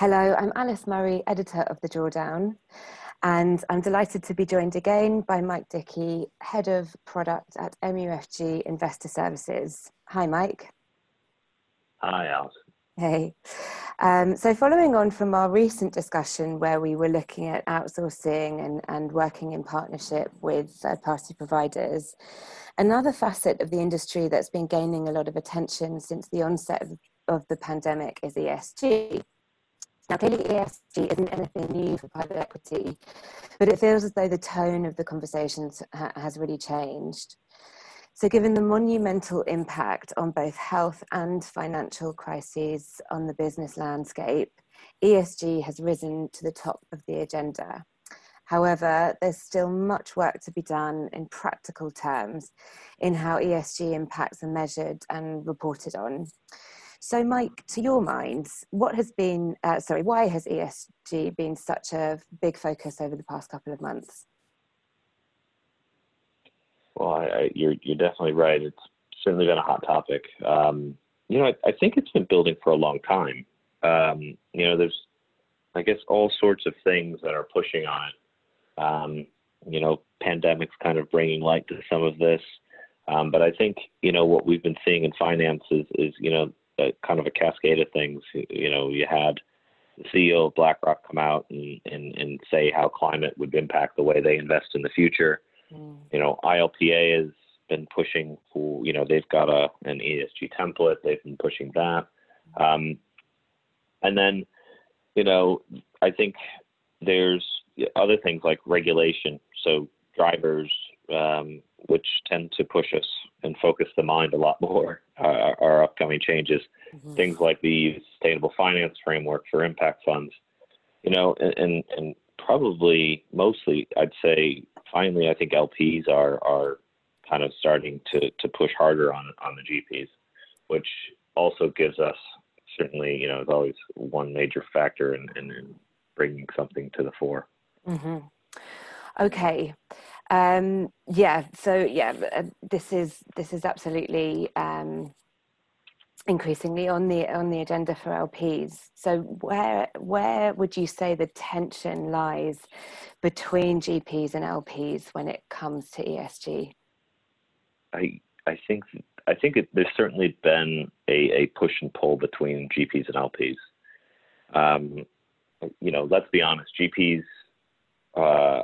Hello, I'm Alice Murray, editor of The Drawdown, and I'm delighted to be joined again by Mike Dickey, head of product at MUFG Investor Services. Hi, Mike. Hi, Alice. Hey. Um, so, following on from our recent discussion where we were looking at outsourcing and, and working in partnership with third party providers, another facet of the industry that's been gaining a lot of attention since the onset of, of the pandemic is ESG. Now, clearly, ESG isn't anything new for private equity, but it feels as though the tone of the conversations ha- has really changed. So, given the monumental impact on both health and financial crises on the business landscape, ESG has risen to the top of the agenda. However, there's still much work to be done in practical terms in how ESG impacts are measured and reported on. So, Mike, to your minds, what has been, uh, sorry, why has ESG been such a big focus over the past couple of months? Well, I, I, you're you're definitely right. It's certainly been a hot topic. Um, you know, I, I, think it's been building for a long time. Um, you know, there's, I guess, all sorts of things that are pushing on it. Um, you know, pandemics kind of bringing light to some of this. Um, but I think you know what we've been seeing in finance is, is you know a, kind of a cascade of things. You know, you had the CEO of BlackRock come out and, and, and say how climate would impact the way they invest in the future. Mm. You know, ILPA has been pushing for, you know, they've got a an ESG template. They've been pushing that. Um, and then, you know, I think there's other things like regulation. So drivers, um, which tend to push us and focus the mind a lot more, uh, our upcoming changes. Mm-hmm. Things like the sustainable finance framework for impact funds, you know, and, and, probably mostly, I'd say, finally, I think LPs are are kind of starting to to push harder on on the GPs, which also gives us certainly, you know, is always one major factor in, in, in bringing something to the fore. Mm-hmm. Okay. Um, yeah. So yeah, uh, this is this is absolutely um, increasingly on the on the agenda for LPs. So where where would you say the tension lies between GPs and LPs when it comes to ESG? I I think I think it, there's certainly been a, a push and pull between GPs and LPs. Um, you know, let's be honest, GPs uh,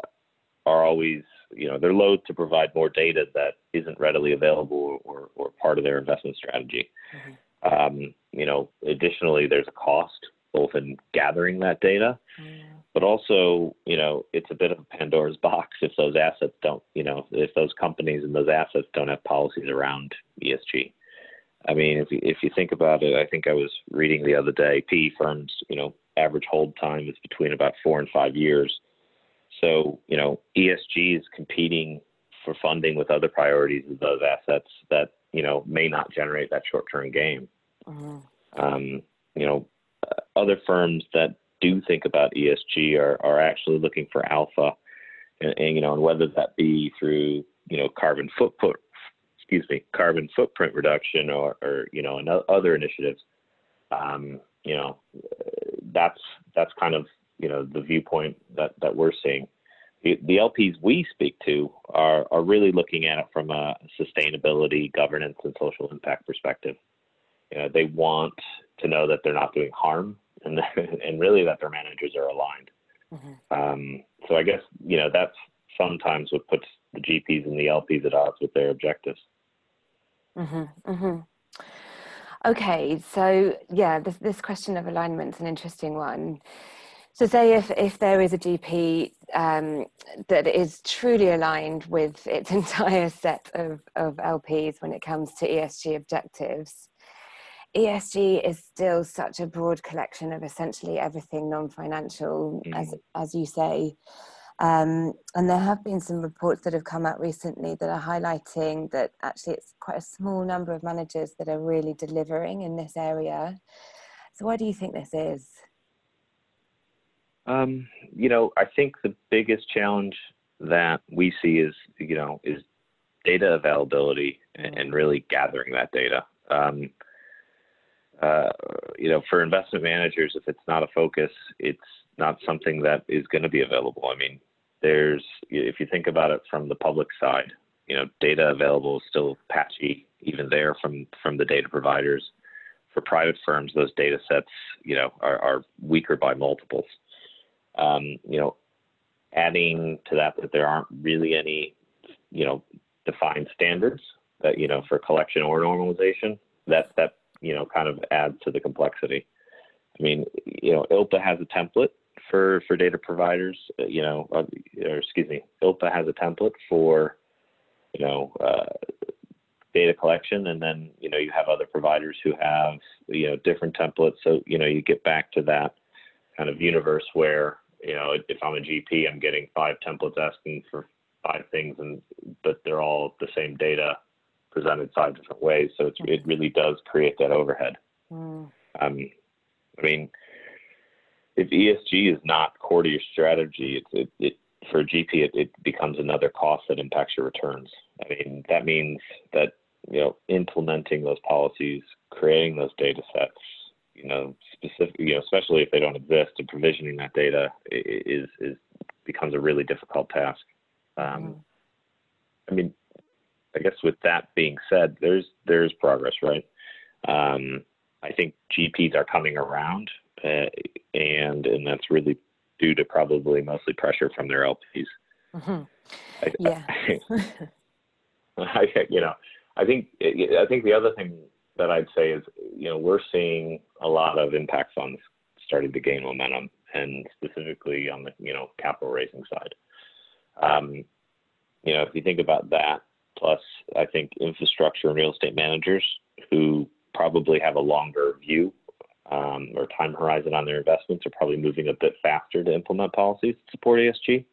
are always you know they're loath to provide more data that isn't readily available or, or part of their investment strategy. Mm-hmm. Um, you know, additionally, there's a cost both in gathering that data, mm. but also, you know, it's a bit of a Pandora's box if those assets don't, you know, if those companies and those assets don't have policies around ESG. I mean, if you, if you think about it, I think I was reading the other day, PE firms, you know, average hold time is between about four and five years. So, you know, ESG is competing for funding with other priorities of those assets that, you know, may not generate that short-term gain. Mm-hmm. Um, you know, other firms that do think about ESG are, are actually looking for alpha, and, and, you know, and whether that be through you know carbon footprint, excuse me, carbon footprint reduction, or, or you know, and other initiatives. Um, you know, that's that's kind of you know the viewpoint that that we're seeing. The, the LPs we speak to are are really looking at it from a sustainability, governance, and social impact perspective. You know, they want to know that they're not doing harm and and really that their managers are aligned. Mm-hmm. Um, so I guess you know that's sometimes what puts the GPs and the LPs at odds with their objectives. Mm-hmm. Mm-hmm. Okay, so yeah, this this question of alignment is an interesting one. So, say if if there is a GP um, that is truly aligned with its entire set of of LPs when it comes to ESG objectives, ESG is still such a broad collection of essentially everything non-financial, mm. as as you say. Um, and there have been some reports that have come out recently that are highlighting that actually it's quite a small number of managers that are really delivering in this area. So why do you think this is? Um, you know, I think the biggest challenge that we see is, you know, is data availability and, and really gathering that data. Um, uh, you know, for investment managers, if it's not a focus, it's not something that is going to be available. I mean, there's if you think about it from the public side, you know, data available is still patchy even there from from the data providers. For private firms, those data sets, you know, are, are weaker by multiples. Um, you know, adding to that that there aren't really any, you know, defined standards that you know for collection or normalization. That that you know kind of adds to the complexity. I mean, you know, ILPA has a template for for data providers. Uh, you know, uh, or excuse me, ILPA has a template for you know uh, data collection, and then you know you have other providers who have you know different templates. So you know you get back to that kind of universe where you know if I'm a GP, I'm getting five templates asking for five things, and but they're all the same data presented five different ways. So it's, it really does create that overhead. Mm. Um, I mean, if ESG is not core to your strategy, it, it, it for a GP, it, it becomes another cost that impacts your returns. I mean, that means that you know implementing those policies, creating those data sets, you know, specific, you know, especially if they don't exist, and provisioning that data is is becomes a really difficult task. Um. I mean, I guess with that being said, there's there's progress, right? Um, I think GPs are coming around, uh, and and that's really due to probably mostly pressure from their LPs. Mm-hmm. I, yeah. I, you know, I think I think the other thing that I'd say is, you know, we're seeing a lot of impact funds starting to gain momentum, and specifically on the you know capital raising side. Um, you know, if you think about that, plus I think infrastructure and real estate managers who probably have a longer view um, or time horizon on their investments are probably moving a bit faster to implement policies to support ESG.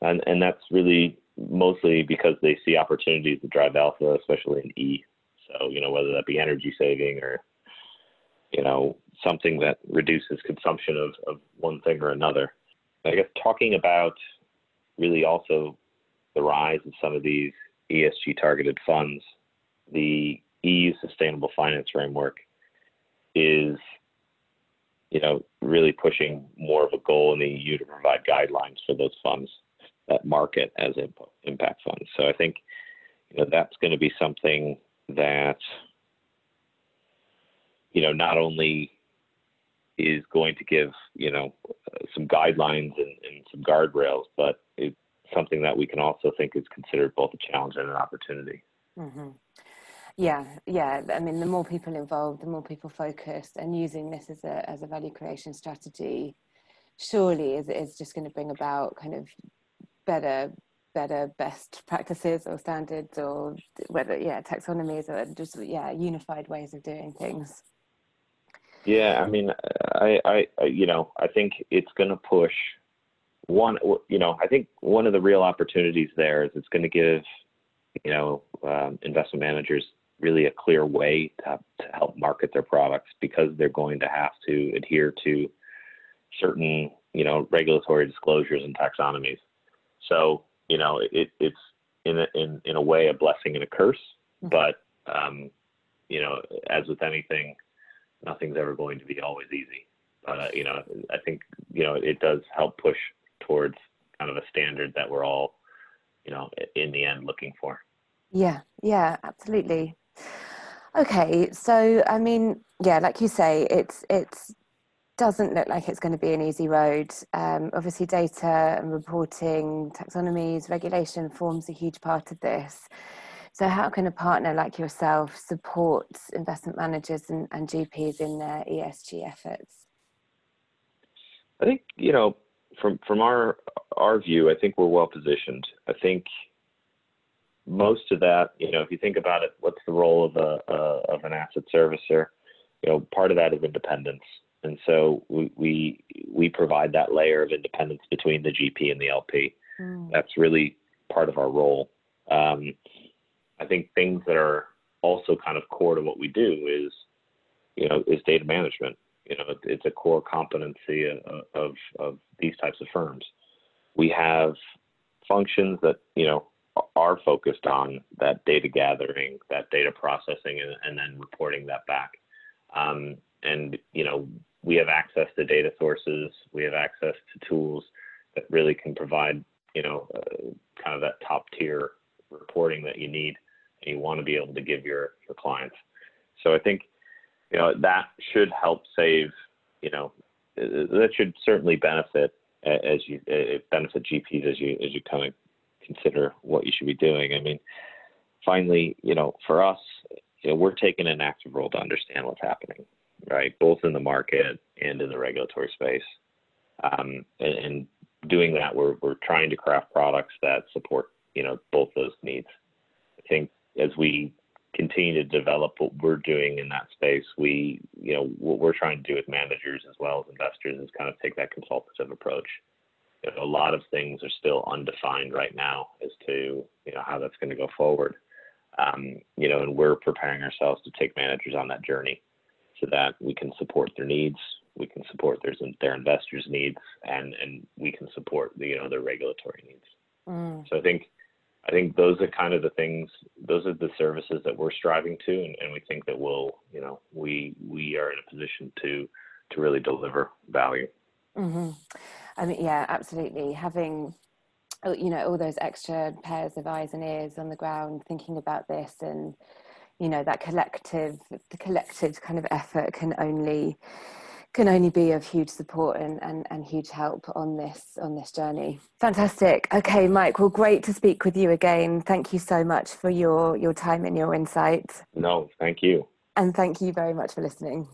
And, and that's really mostly because they see opportunities to drive alpha, especially in E. So, you know, whether that be energy saving or, you know, something that reduces consumption of, of one thing or another. I guess talking about really also the rise of some of these ESG targeted funds, the EU Sustainable Finance Framework is, you know, really pushing more of a goal in the EU to provide guidelines for those funds that market as impact funds. So I think, you know, that's going to be something that, you know, not only is going to give, you know, some guidelines and, and some guardrails, but it's something that we can also think is considered both a challenge and an opportunity. Mm-hmm. Yeah, yeah. I mean, the more people involved, the more people focused, and using this as a as a value creation strategy, surely is is just going to bring about kind of better better best practices or standards or whether yeah taxonomies or just yeah unified ways of doing things yeah i mean i i you know i think it's going to push one you know i think one of the real opportunities there is it's going to give you know um, investment managers really a clear way to, to help market their products because they're going to have to adhere to certain you know regulatory disclosures and taxonomies. So you know it, it's in a, in in a way a blessing and a curse, mm-hmm. but um, you know as with anything, nothing's ever going to be always easy. But uh, you know I think you know it does help push towards kind of a standard that we're all you know in the end looking for. Yeah, yeah, absolutely. Okay, so I mean, yeah, like you say, it's it's doesn't look like it's going to be an easy road. Um, obviously, data and reporting, taxonomies, regulation forms a huge part of this. So, how can a partner like yourself support investment managers and, and GPs in their ESG efforts? I think you know, from from our our view, I think we're well positioned. I think most of that, you know, if you think about it, what's the role of a of an asset servicer? You know, part of that is independence, and so we we, we provide that layer of independence between the GP and the LP. Mm. That's really part of our role. Um, I think things that are also kind of core to what we do is, you know, is data management. You know, it's a core competency of, of, of these types of firms. We have functions that you know are focused on that data gathering, that data processing, and, and then reporting that back. Um, and you know, we have access to data sources, we have access to tools that really can provide you know uh, kind of that top tier reporting that you need and you want to be able to give your your clients. So I think you know that should help save you know uh, that should certainly benefit uh, as you uh, benefit GPs as you as you kind of consider what you should be doing. I mean, finally, you know, for us, you know, we're taking an active role to understand what's happening, right? Both in the market and in the regulatory space. Um, and, and, doing that, we're we're trying to craft products that support, you know, both those needs. I think as we continue to develop what we're doing in that space, we, you know, what we're trying to do with managers as well as investors is kind of take that consultative approach. You know, a lot of things are still undefined right now as to, you know, how that's going to go forward. Um, you know, and we're preparing ourselves to take managers on that journey so that we can support their needs, we can support their their investors' needs, and and we can support the you know their regulatory needs. Mm. So I think I think those are kind of the things, those are the services that we're striving to, and, and we think that we'll, you know, we we are in a position to to really deliver value. Mm-hmm. I mean, yeah, absolutely. Having, you know, all those extra pairs of eyes and ears on the ground, thinking about this, and you know, that collective, the collective kind of effort can only can only be of huge support and, and, and huge help on this on this journey. Fantastic. Okay, Mike. Well, great to speak with you again. Thank you so much for your your time and your insight. No, thank you. And thank you very much for listening.